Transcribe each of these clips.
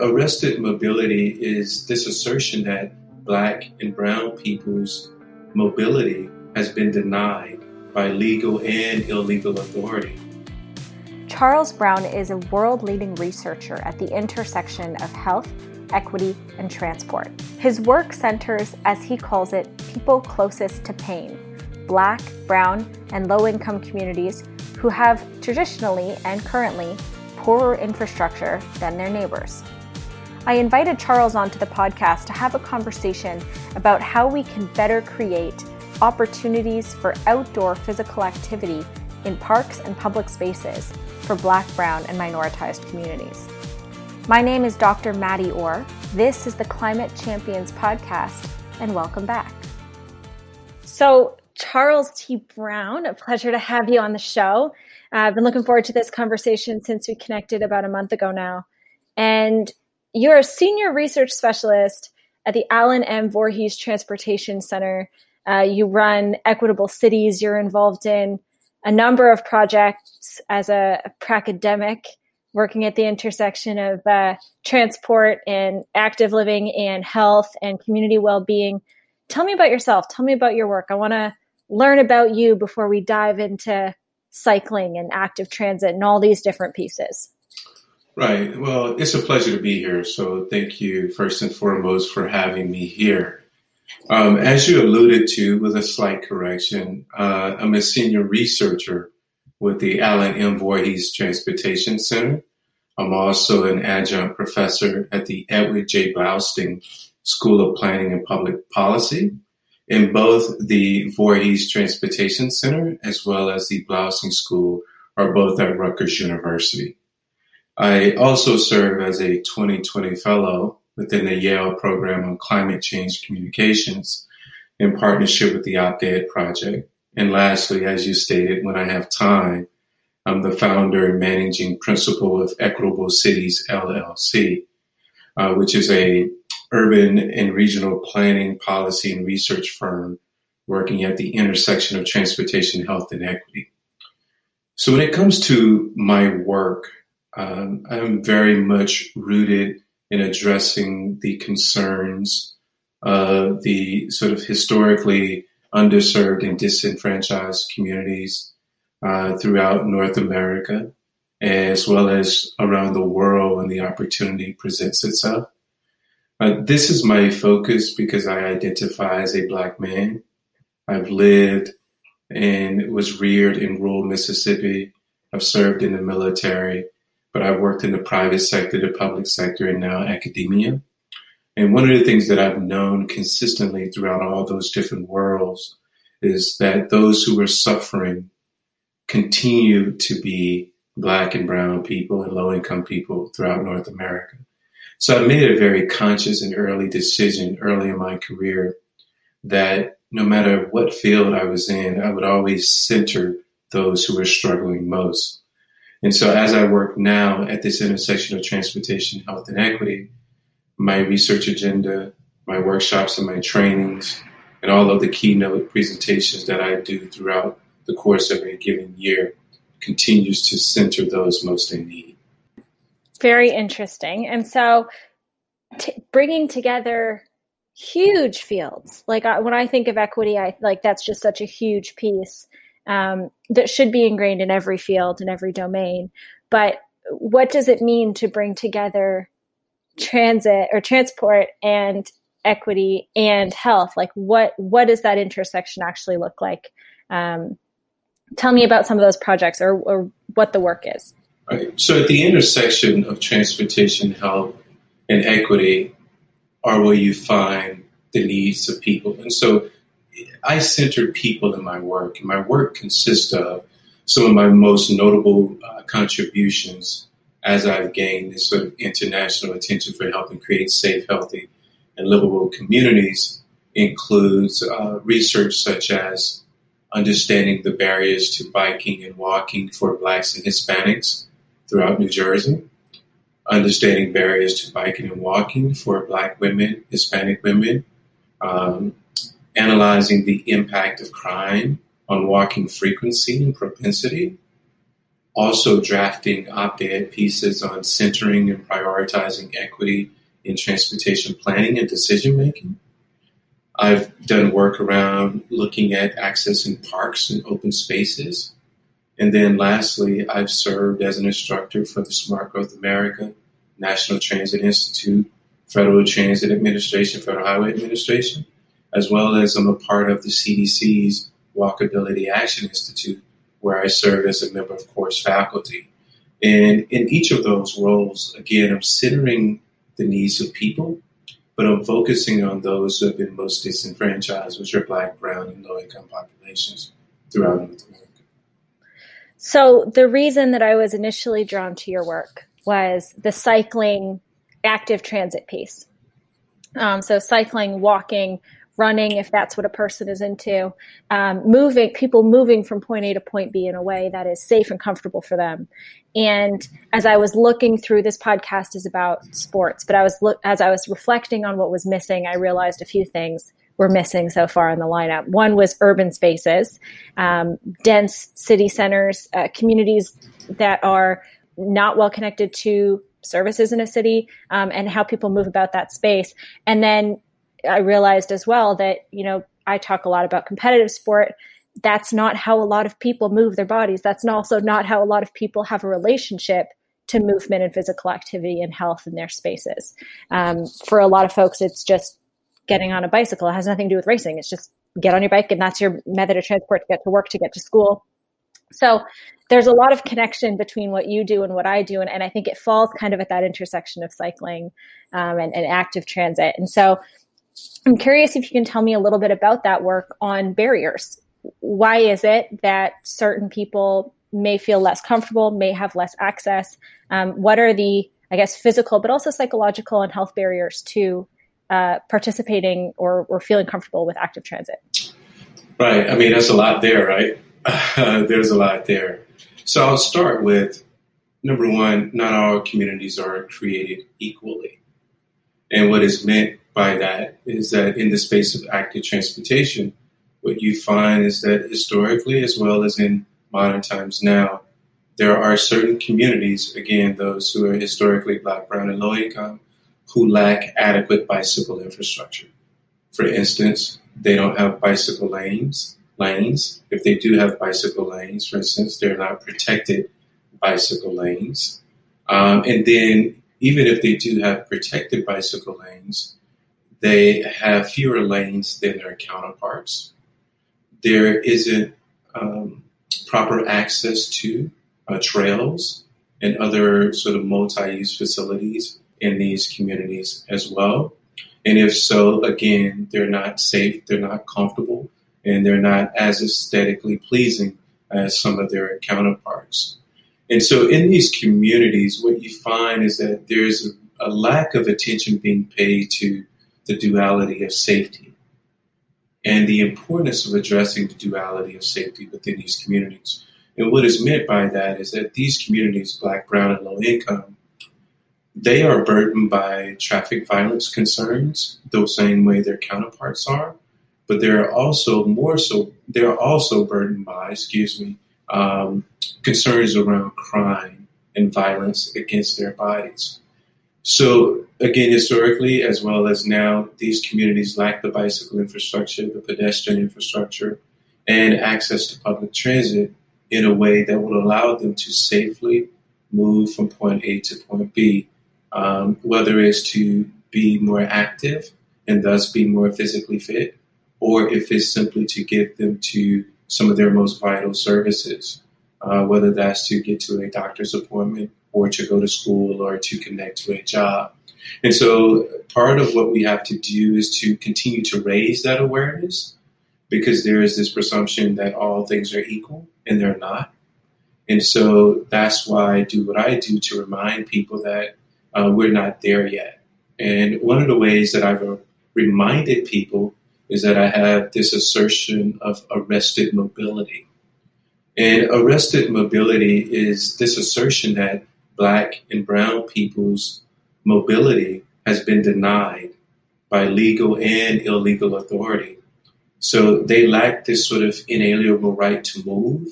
Arrested mobility is this assertion that black and brown people's mobility has been denied by legal and illegal authority. Charles Brown is a world leading researcher at the intersection of health, equity, and transport. His work centers, as he calls it, people closest to pain black, brown, and low income communities who have traditionally and currently poorer infrastructure than their neighbors. I invited Charles onto the podcast to have a conversation about how we can better create opportunities for outdoor physical activity in parks and public spaces for Black, Brown, and minoritized communities. My name is Dr. Maddie Orr. This is the Climate Champions podcast, and welcome back. So, Charles T. Brown, a pleasure to have you on the show. Uh, I've been looking forward to this conversation since we connected about a month ago now. And you're a senior research specialist at the Allen M. Voorhees Transportation Center. Uh, you run Equitable Cities. You're involved in a number of projects as a, a academic working at the intersection of uh, transport and active living and health and community well-being tell me about yourself tell me about your work i want to learn about you before we dive into cycling and active transit and all these different pieces right well it's a pleasure to be here so thank you first and foremost for having me here um, as you alluded to, with a slight correction, uh, I'm a senior researcher with the Allen M. Voorhees Transportation Center. I'm also an adjunct professor at the Edward J. Bloustein School of Planning and Public Policy. In both the Voorhees Transportation Center as well as the Bloustein School are both at Rutgers University. I also serve as a 2020 fellow within the Yale program on climate change communications in partnership with the OpEd project. And lastly, as you stated, when I have time, I'm the founder and managing principal of Equitable Cities LLC, uh, which is a urban and regional planning policy and research firm working at the intersection of transportation, health, and equity. So when it comes to my work, um, I'm very much rooted in addressing the concerns of the sort of historically underserved and disenfranchised communities uh, throughout North America, as well as around the world when the opportunity presents itself. Uh, this is my focus because I identify as a Black man. I've lived and was reared in rural Mississippi. I've served in the military but I've worked in the private sector, the public sector, and now academia. And one of the things that I've known consistently throughout all those different worlds is that those who are suffering continue to be black and brown people and low income people throughout North America. So I made a very conscious and early decision early in my career that no matter what field I was in, I would always center those who were struggling most. And so as I work now at this intersection of transportation, health, and equity, my research agenda, my workshops and my trainings, and all of the keynote presentations that I do throughout the course of a given year continues to center those most in need. Very interesting. And so t- bringing together huge fields, like I, when I think of equity, I like that's just such a huge piece um, that should be ingrained in every field and every domain. But what does it mean to bring together transit or transport and equity and health? Like what what does that intersection actually look like? Um, tell me about some of those projects or, or what the work is. Right. So at the intersection of transportation, health, and equity are where you find the needs of people. And so I center people in my work, and my work consists of some of my most notable uh, contributions as I've gained this sort of international attention for helping create safe, healthy, and livable communities includes uh, research such as understanding the barriers to biking and walking for Blacks and Hispanics throughout New Jersey, understanding barriers to biking and walking for Black women, Hispanic women, um, analyzing the impact of crime on walking frequency and propensity, also drafting op ed pieces on centering and prioritizing equity in transportation planning and decision making. I've done work around looking at access in parks and open spaces. And then lastly, I've served as an instructor for the Smart Growth America, National Transit Institute, Federal Transit Administration, Federal Highway Administration, as well as I'm a part of the CDC's Walkability Action Institute, where I serve as a member of course faculty. And in each of those roles, again, I'm centering the needs of people, but I'm focusing on those who have been most disenfranchised, which are Black, Brown, and low income populations throughout North America. So, the reason that I was initially drawn to your work was the cycling active transit piece. Um, so, cycling, walking, running if that's what a person is into. Um, moving people moving from point a to point b in a way that is safe and comfortable for them. And as i was looking through this podcast is about sports but i was look as i was reflecting on what was missing i realized a few things were missing so far in the lineup. One was urban spaces um, dense city centers uh, communities that are not well connected to services in a city um, and how people move about that space. And then I realized as well that, you know, I talk a lot about competitive sport. That's not how a lot of people move their bodies. That's also not how a lot of people have a relationship to movement and physical activity and health in their spaces. Um, for a lot of folks, it's just getting on a bicycle. It has nothing to do with racing. It's just get on your bike and that's your method of transport to get to work, to get to school. So there's a lot of connection between what you do and what I do. And, and I think it falls kind of at that intersection of cycling um, and, and active transit. And so I'm curious if you can tell me a little bit about that work on barriers. Why is it that certain people may feel less comfortable, may have less access? Um, what are the, I guess, physical, but also psychological and health barriers to uh, participating or, or feeling comfortable with active transit? Right. I mean, there's a lot there, right? there's a lot there. So I'll start with number one, not all communities are created equally. And what is meant by that is that in the space of active transportation, what you find is that historically, as well as in modern times now, there are certain communities, again, those who are historically black, brown, and low income, who lack adequate bicycle infrastructure. For instance, they don't have bicycle lanes. Lanes. If they do have bicycle lanes, for instance, they're not protected bicycle lanes. Um, and then, even if they do have protected bicycle lanes, they have fewer lanes than their counterparts. There isn't um, proper access to uh, trails and other sort of multi-use facilities in these communities as well. And if so, again, they're not safe, they're not comfortable, and they're not as aesthetically pleasing as some of their counterparts. And so in these communities, what you find is that there's a, a lack of attention being paid to the duality of safety and the importance of addressing the duality of safety within these communities. And what is meant by that is that these communities, black, brown, and low income, they are burdened by traffic violence concerns the same way their counterparts are, but they're also more so they're also burdened by, excuse me, um, concerns around crime and violence against their bodies. So again, historically as well as now, these communities lack the bicycle infrastructure, the pedestrian infrastructure, and access to public transit in a way that will allow them to safely move from point A to point B, um, whether it's to be more active and thus be more physically fit, or if it's simply to get them to some of their most vital services, uh, whether that's to get to a doctor's appointment or to go to school or to connect to a job. And so part of what we have to do is to continue to raise that awareness because there is this presumption that all things are equal and they're not. And so that's why I do what I do to remind people that uh, we're not there yet. And one of the ways that I've reminded people is that I have this assertion of arrested mobility. And arrested mobility is this assertion that black and brown people's mobility has been denied by legal and illegal authority. So they lack this sort of inalienable right to move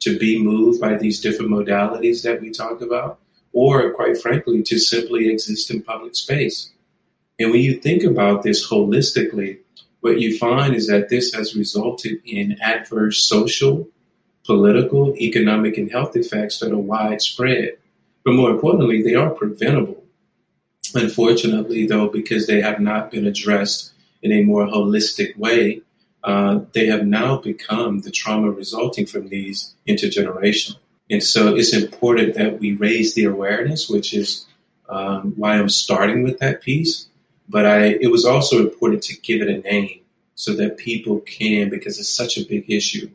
to be moved by these different modalities that we talk about, or quite frankly, to simply exist in public space. And when you think about this holistically, what you find is that this has resulted in adverse social, political, economic, and health effects that are widespread. But more importantly, they are preventable. Unfortunately, though, because they have not been addressed in a more holistic way, uh, they have now become the trauma resulting from these intergenerational. And so it's important that we raise the awareness, which is um, why I'm starting with that piece. But I, it was also important to give it a name so that people can, because it's such a big issue,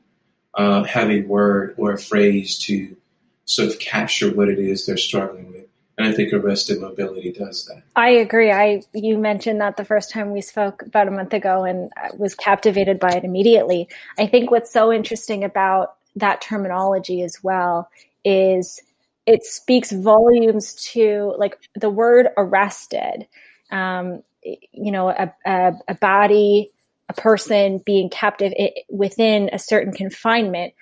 uh, have a word or a phrase to sort of capture what it is they're struggling with. And I think arrested mobility does that. I agree. I you mentioned that the first time we spoke about a month ago and I was captivated by it immediately. I think what's so interesting about that terminology as well is it speaks volumes to like the word arrested. Um, you know, a, a, a body, a person being captive within a certain confinement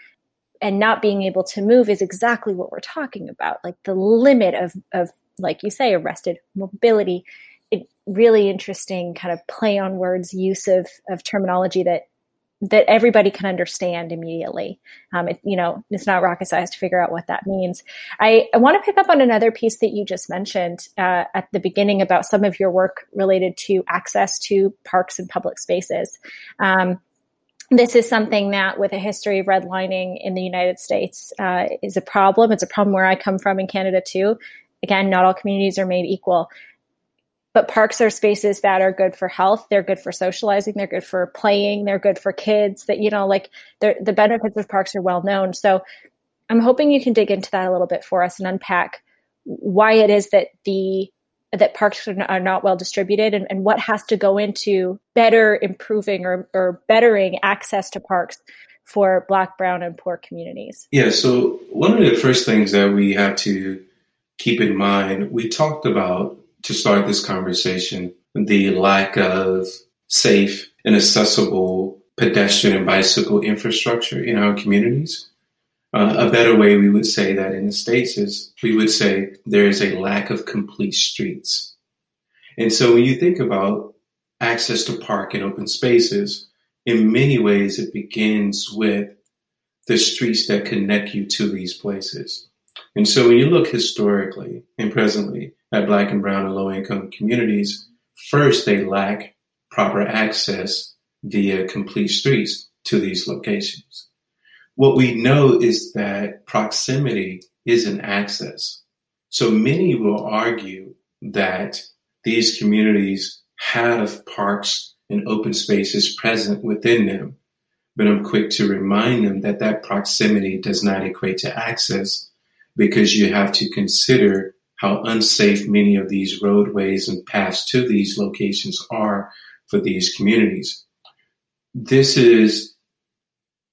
and not being able to move is exactly what we're talking about like the limit of of like you say arrested mobility it really interesting kind of play on words use of of terminology that that everybody can understand immediately. Um, it, you know, it's not rocket science to figure out what that means. I, I want to pick up on another piece that you just mentioned uh, at the beginning about some of your work related to access to parks and public spaces. Um, this is something that, with a history of redlining in the United States, uh, is a problem. It's a problem where I come from in Canada too. Again, not all communities are made equal. But parks are spaces that are good for health. They're good for socializing. They're good for playing. They're good for kids. That you know, like the benefits of parks are well known. So, I'm hoping you can dig into that a little bit for us and unpack why it is that the that parks are not well distributed and, and what has to go into better improving or, or bettering access to parks for black brown and poor communities. Yeah so one of the first things that we have to keep in mind we talked about to start this conversation the lack of safe and accessible pedestrian and bicycle infrastructure in our communities uh, a better way we would say that in the States is we would say there is a lack of complete streets. And so when you think about access to park and open spaces, in many ways it begins with the streets that connect you to these places. And so when you look historically and presently at black and brown and low income communities, first they lack proper access via complete streets to these locations. What we know is that proximity is an access. So many will argue that these communities have parks and open spaces present within them. But I'm quick to remind them that that proximity does not equate to access because you have to consider how unsafe many of these roadways and paths to these locations are for these communities. This is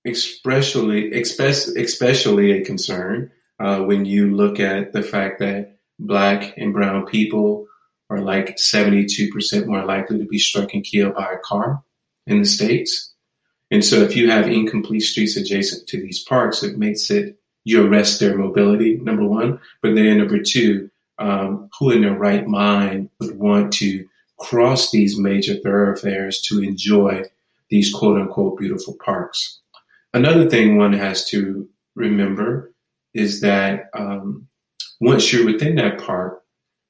especially especially a concern uh, when you look at the fact that black and brown people are like 72% more likely to be struck and killed by a car in the states. And so if you have incomplete streets adjacent to these parks, it makes it you arrest their mobility, number one. But then number two, um, who in their right mind would want to cross these major thoroughfares to enjoy these quote unquote beautiful parks? Another thing one has to remember is that um, once you're within that park,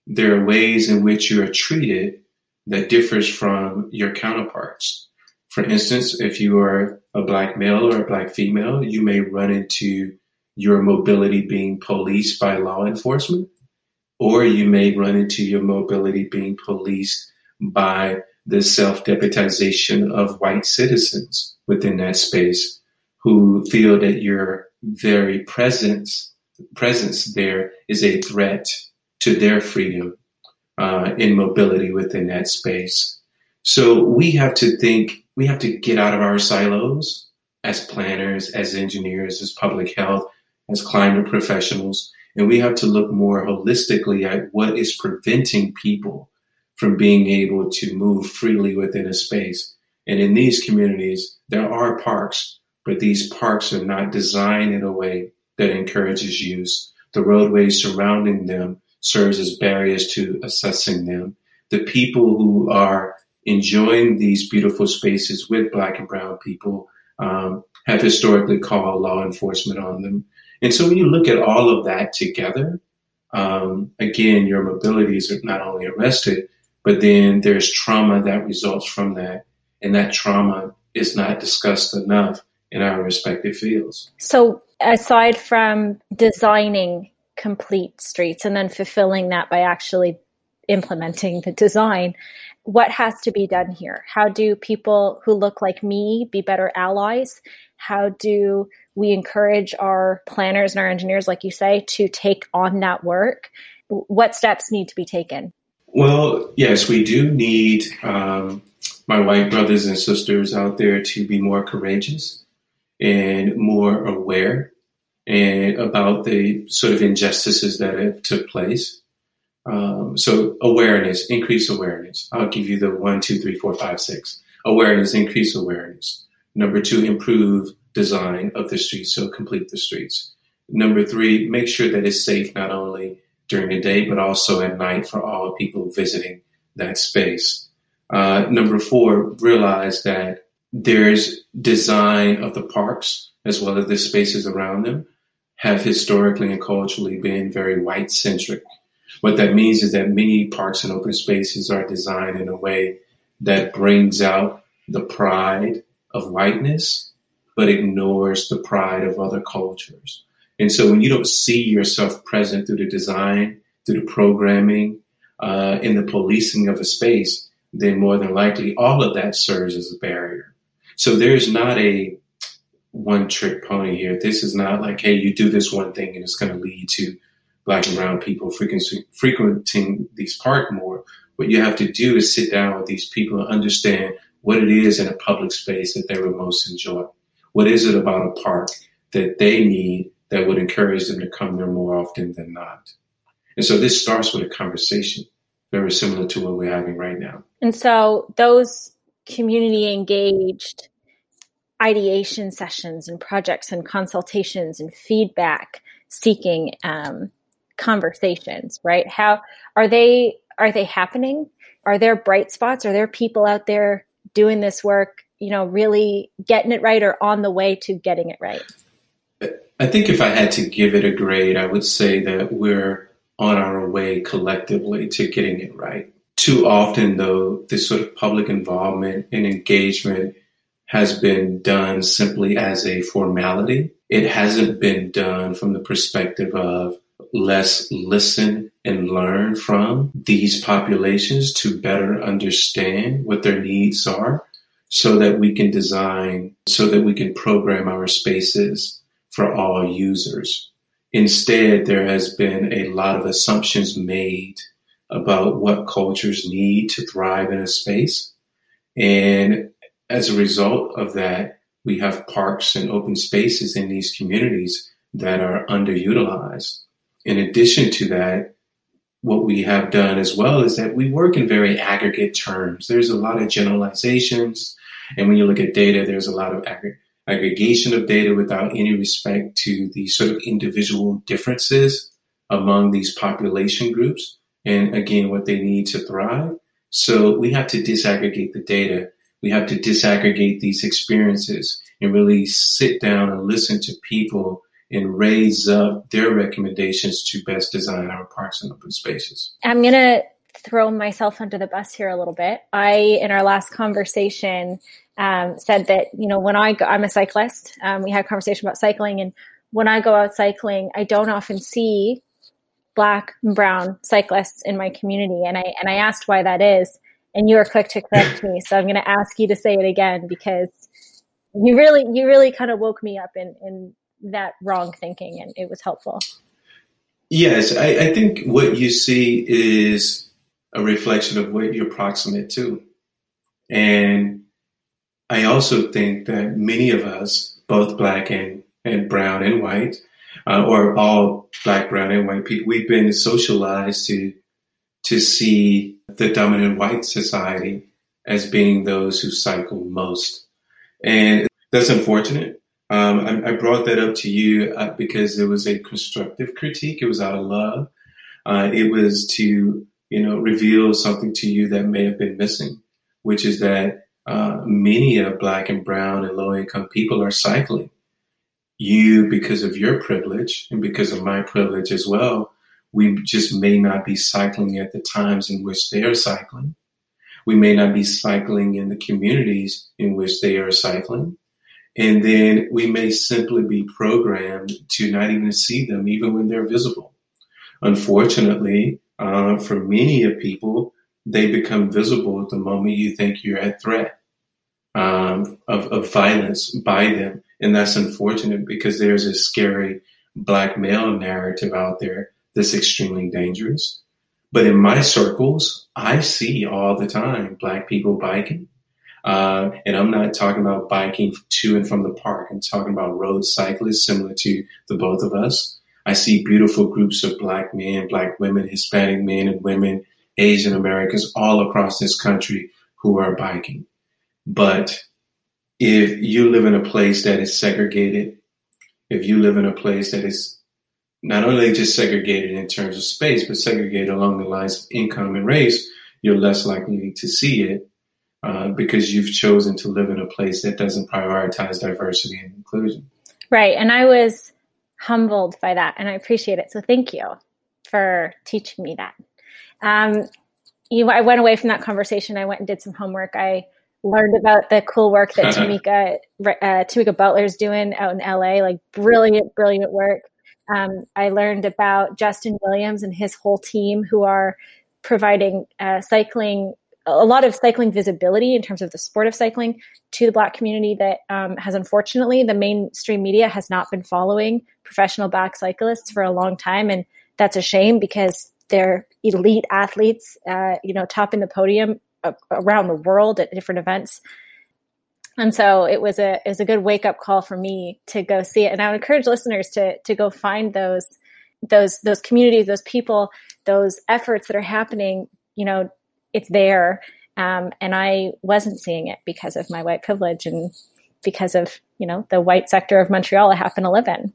there are ways in which you are treated that differs from your counterparts. For instance, if you are a black male or a black female, you may run into your mobility being policed by law enforcement, or you may run into your mobility being policed by the self deputization of white citizens within that space who feel that your very presence presence there is a threat to their freedom uh, in mobility within that space. So we have to think, we have to get out of our silos as planners, as engineers, as public health, as climate professionals, and we have to look more holistically at what is preventing people from being able to move freely within a space. And in these communities, there are parks but these parks are not designed in a way that encourages use. The roadways surrounding them serves as barriers to accessing them. The people who are enjoying these beautiful spaces with black and brown people um, have historically called law enforcement on them. And so when you look at all of that together, um, again, your mobilities are not only arrested, but then there's trauma that results from that. And that trauma is not discussed enough in our respective fields. So, aside from designing complete streets and then fulfilling that by actually implementing the design, what has to be done here? How do people who look like me be better allies? How do we encourage our planners and our engineers, like you say, to take on that work? What steps need to be taken? Well, yes, we do need um, my white brothers and sisters out there to be more courageous and more aware and about the sort of injustices that have took place. Um, so awareness, increase awareness. I'll give you the one, two, three, four, five, six. Awareness, increase awareness. Number two, improve design of the streets, so complete the streets. Number three, make sure that it's safe not only during the day, but also at night for all people visiting that space. Uh, number four, realize that there's design of the parks as well as the spaces around them have historically and culturally been very white centric. What that means is that many parks and open spaces are designed in a way that brings out the pride of whiteness, but ignores the pride of other cultures. And so when you don't see yourself present through the design, through the programming, uh, in the policing of a space, then more than likely all of that serves as a barrier. So there's not a one trick pony here. This is not like, hey, you do this one thing and it's going to lead to black and brown people frequenting these parks more. What you have to do is sit down with these people and understand what it is in a public space that they would most enjoy. What is it about a park that they need that would encourage them to come there more often than not? And so this starts with a conversation, very similar to what we're having right now. And so those community engaged ideation sessions and projects and consultations and feedback seeking um, conversations, right? How are they are they happening? Are there bright spots? Are there people out there doing this work, you know, really getting it right or on the way to getting it right? I think if I had to give it a grade, I would say that we're on our way collectively to getting it right. Too often, though, this sort of public involvement and engagement has been done simply as a formality. It hasn't been done from the perspective of let's listen and learn from these populations to better understand what their needs are so that we can design, so that we can program our spaces for all users. Instead, there has been a lot of assumptions made about what cultures need to thrive in a space. And as a result of that, we have parks and open spaces in these communities that are underutilized in addition to that, what we have done as well is that we work in very aggregate terms. There's a lot of generalizations. And when you look at data, there's a lot of aggregation of data without any respect to the sort of individual differences among these population groups. And again, what they need to thrive. So we have to disaggregate the data. We have to disaggregate these experiences and really sit down and listen to people and raise up their recommendations to best design our parks and open spaces. I'm going to throw myself under the bus here a little bit. I, in our last conversation, um, said that, you know, when I go, I'm a cyclist. Um, we had a conversation about cycling. And when I go out cycling, I don't often see black and brown cyclists in my community. And I, and I asked why that is. And you were quick to correct me. So I'm going to ask you to say it again because you really, you really kind of woke me up in, in that wrong thinking and it was helpful. Yes, I, I think what you see is a reflection of what you're proximate to. And I also think that many of us, both black and, and brown and white, uh, or all black, brown, and white people, we've been socialized to to see the dominant white society as being those who cycle most. And that's unfortunate Um, I, I, brought that up to you uh, because it was a constructive critique. It was out of love. Uh, it was to, you know, reveal something to you that may have been missing, which is that uh, many of black and brown and low income people are cycling. You, because of your privilege and because of my privilege as well, we just may not be cycling at the times in which they are cycling. We may not be cycling in the communities in which they are cycling. And then we may simply be programmed to not even see them, even when they're visible. Unfortunately, uh, for many of people, they become visible at the moment you think you're at threat um, of, of violence by them. And that's unfortunate because there's a scary black male narrative out there that's extremely dangerous. But in my circles, I see all the time black people biking. Uh, and I'm not talking about biking to and from the park. I'm talking about road cyclists similar to the both of us. I see beautiful groups of black men, black women, Hispanic men and women, Asian Americans all across this country who are biking. But if you live in a place that is segregated, if you live in a place that is not only just segregated in terms of space, but segregated along the lines of income and race, you're less likely to see it uh, because you've chosen to live in a place that doesn't prioritize diversity and inclusion. Right. And I was humbled by that and I appreciate it. So thank you for teaching me that. Um, you, I went away from that conversation. I went and did some homework. I learned about the cool work that Tamika uh, Tamika Butler's doing out in LA. Like brilliant, brilliant work. Um, I learned about Justin Williams and his whole team who are providing uh, cycling a lot of cycling visibility in terms of the sport of cycling to the black community that um, has unfortunately the mainstream media has not been following professional black cyclists for a long time. And that's a shame because they're elite athletes uh, you know topping the podium around the world at different events and so it was a it was a good wake up call for me to go see it and i would encourage listeners to to go find those those those communities those people those efforts that are happening you know it's there. Um, and I wasn't seeing it because of my white privilege and because of, you know, the white sector of Montreal I happen to live in.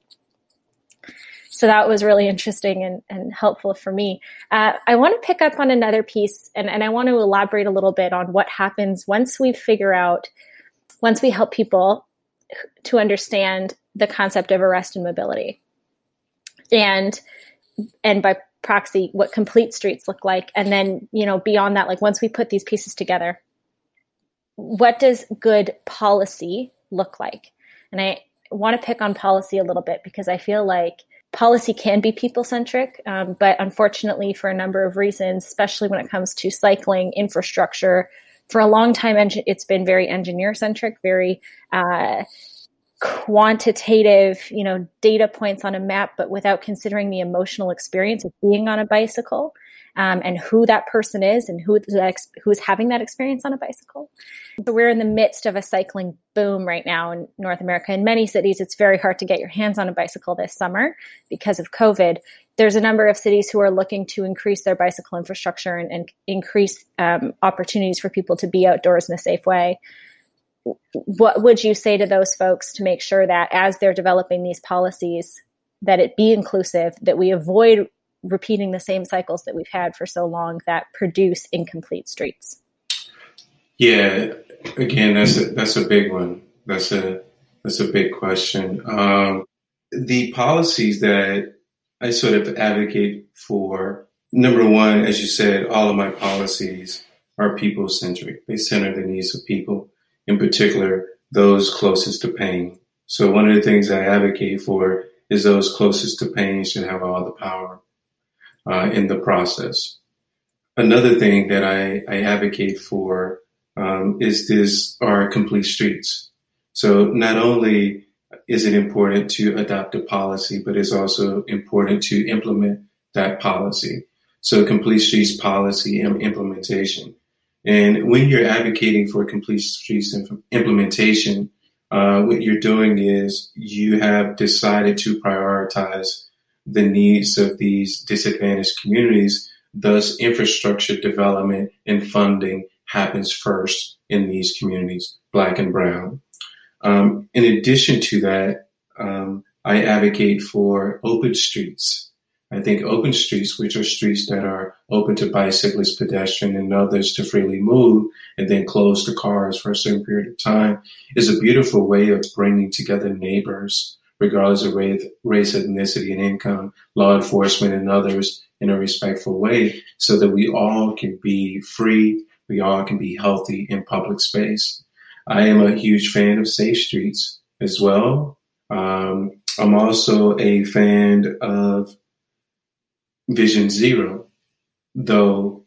So that was really interesting and, and helpful for me. Uh, I want to pick up on another piece and, and I want to elaborate a little bit on what happens once we figure out, once we help people to understand the concept of arrested mobility. And and by proxy what complete streets look like and then you know beyond that like once we put these pieces together what does good policy look like and i want to pick on policy a little bit because i feel like policy can be people centric um, but unfortunately for a number of reasons especially when it comes to cycling infrastructure for a long time it's been very engineer centric very uh, quantitative, you know, data points on a map, but without considering the emotional experience of being on a bicycle um, and who that person is and who who is having that experience on a bicycle. So we're in the midst of a cycling boom right now in North America. In many cities, it's very hard to get your hands on a bicycle this summer because of COVID. There's a number of cities who are looking to increase their bicycle infrastructure and, and increase um, opportunities for people to be outdoors in a safe way. What would you say to those folks to make sure that as they're developing these policies that it be inclusive that we avoid repeating the same cycles that we've had for so long that produce incomplete streets? Yeah again that's a that's a big one. That's a that's a big question. Um, the policies that i sort of advocate for number one as you said all of my policies are people centric they center the needs of people in particular those closest to pain. So one of the things I advocate for is those closest to pain should have all the power uh, in the process. Another thing that I, I advocate for um, is this are complete streets. So not only is it important to adopt a policy, but it's also important to implement that policy. So complete streets policy and implementation and when you're advocating for complete streets implementation, uh, what you're doing is you have decided to prioritize the needs of these disadvantaged communities. Thus, infrastructure development and funding happens first in these communities, black and brown. Um, in addition to that, um, I advocate for open streets. I think open streets, which are streets that are open to bicyclists, pedestrian, and others to freely move, and then closed to cars for a certain period of time, is a beautiful way of bringing together neighbors, regardless of race, race ethnicity, and income, law enforcement, and others in a respectful way, so that we all can be free, we all can be healthy in public space. I am a huge fan of safe streets as well. Um, I'm also a fan of Vision Zero, though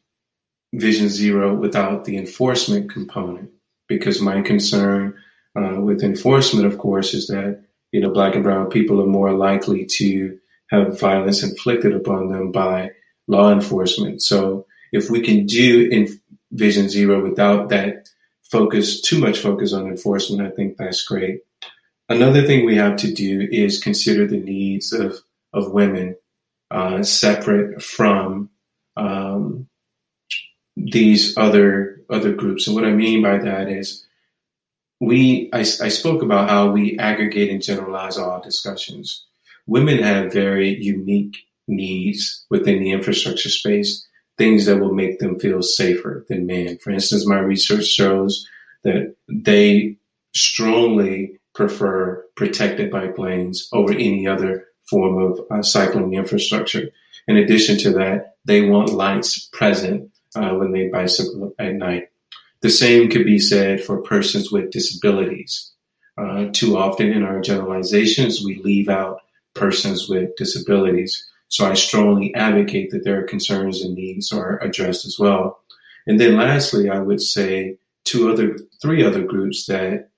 Vision Zero without the enforcement component, because my concern uh, with enforcement, of course, is that you know black and brown people are more likely to have violence inflicted upon them by law enforcement. So if we can do in Vision Zero without that focus, too much focus on enforcement, I think that's great. Another thing we have to do is consider the needs of, of women uh, separate from um, these other other groups. And what I mean by that is we I, I spoke about how we aggregate and generalize all discussions. Women have very unique needs within the infrastructure space, things that will make them feel safer than men. For instance, my research shows that they strongly prefer protected bike lanes over any other form of uh, cycling infrastructure. In addition to that, they want lights present uh, when they bicycle at night. The same could be said for persons with disabilities. Uh, too often in our generalizations, we leave out persons with disabilities. So I strongly advocate that their concerns and needs are addressed as well. And then lastly, I would say two other, three other groups that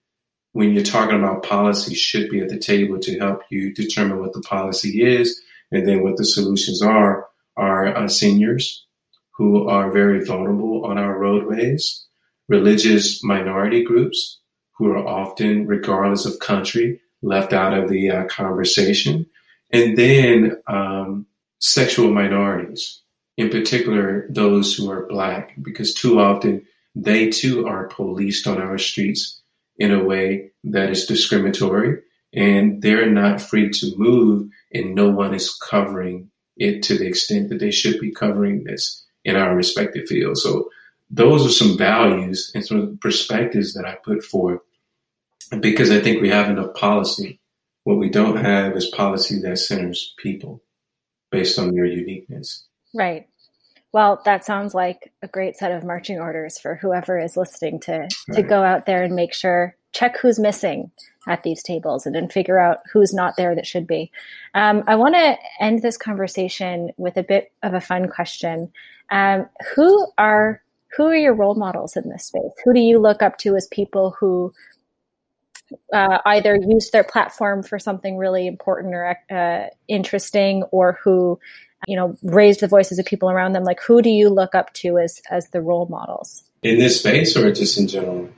when you're talking about policy should be at the table to help you determine what the policy is and then what the solutions are are uh, seniors who are very vulnerable on our roadways, religious minority groups who are often, regardless of country, left out of the uh, conversation, and then um, sexual minorities, in particular those who are black, because too often they too are policed on our streets in a way that is discriminatory and they're not free to move and no one is covering it to the extent that they should be covering this in our respective fields. So those are some values and some perspectives that I put forth because I think we have enough policy. What we don't have is policy that centers people based on their uniqueness. Right. Well, that sounds like a great set of marching orders for whoever is listening to to go out there and make sure check who's missing at these tables and then figure out who's not there that should be. Um, I want to end this conversation with a bit of a fun question. Um, who are who are your role models in this space? Who do you look up to as people who uh, either use their platform for something really important or uh, interesting, or who you know raised the voices of people around them. Like who do you look up to as as the role models? In this space or just in general?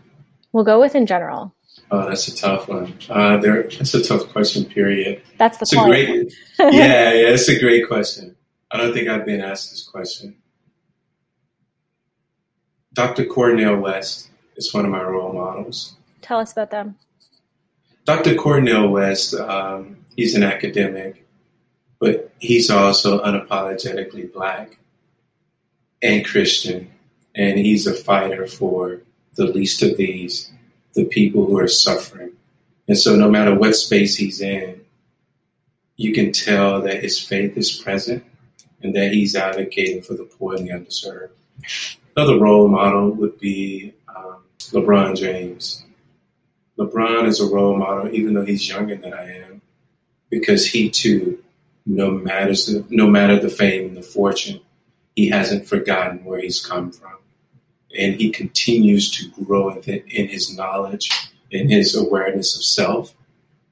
We'll go with in general. Oh that's a tough one. Uh there that's a tough question period. That's the it's point. a great yeah yeah it's a great question. I don't think i've been asked this question. Dr cornel west is one of my role models. Tell us about them dr cornel west um, he's an academic but he's also unapologetically black and Christian, and he's a fighter for the least of these, the people who are suffering. And so, no matter what space he's in, you can tell that his faith is present and that he's advocating for the poor and the underserved. Another role model would be um, LeBron James. LeBron is a role model, even though he's younger than I am, because he too no matter the, no matter the fame and the fortune, he hasn't forgotten where he's come from, and he continues to grow in, his knowledge, in his awareness of self,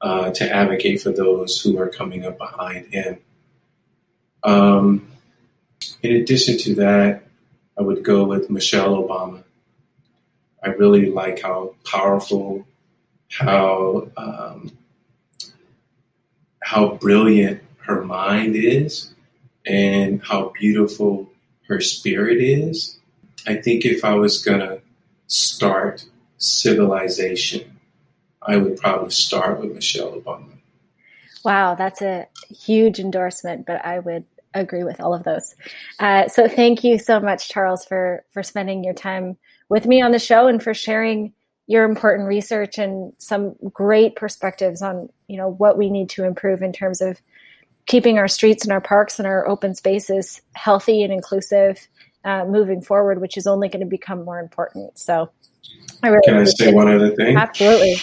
uh, to advocate for those who are coming up behind him. Um, in addition to that, I would go with Michelle Obama. I really like how powerful, how um, how brilliant her mind is and how beautiful her spirit is. I think if I was to start civilization, I would probably start with Michelle Obama. Wow, that's a huge endorsement, but I would agree with all of those. Uh, so thank you so much, Charles, for for spending your time with me on the show and for sharing your important research and some great perspectives on you know what we need to improve in terms of keeping our streets and our parks and our open spaces healthy and inclusive uh, moving forward, which is only going to become more important. So, I really can I say one other thing? Absolutely.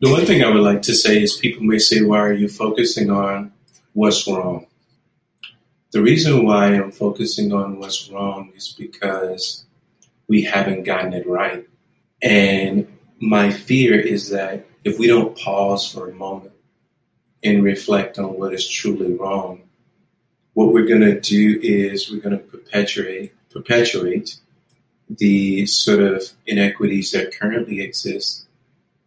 The one thing I would like to say is people may say, "Why are you focusing on what's wrong?" The reason why I'm focusing on what's wrong is because we haven't gotten it right. And my fear is that if we don't pause for a moment and reflect on what is truly wrong, what we're going to do is we're going to perpetuate perpetuate the sort of inequities that currently exist,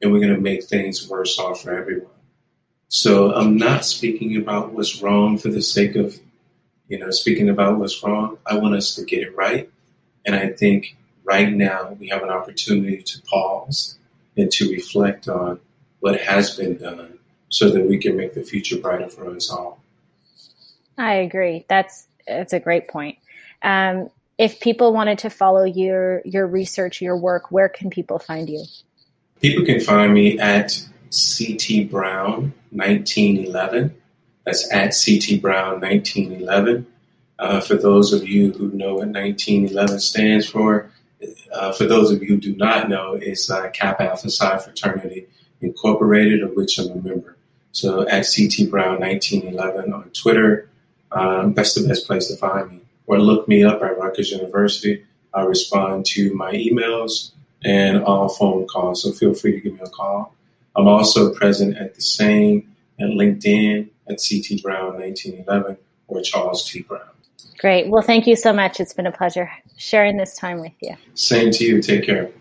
and we're going to make things worse off for everyone. So I'm not speaking about what's wrong for the sake of you know, speaking about what's wrong, I want us to get it right. And I think right now we have an opportunity to pause and to reflect on what has been done so that we can make the future brighter for us all. I agree. That's that's a great point. Um, if people wanted to follow your your research, your work, where can people find you? People can find me at CT Brown 1911 that's at CT Brown 1911. Uh, for those of you who know what 1911 stands for, uh, for those of you who do not know, it's uh, Kappa Alpha Psi Fraternity Incorporated, of which I'm a member. So at CT Brown 1911 on Twitter, um, that's the best place to find me. Or look me up at Rutgers University. I respond to my emails and all phone calls, so feel free to give me a call. I'm also present at the same at LinkedIn at CT Brown 1911 or Charles T. Brown. Great. Well, thank you so much. It's been a pleasure sharing this time with you. Same to you. Take care.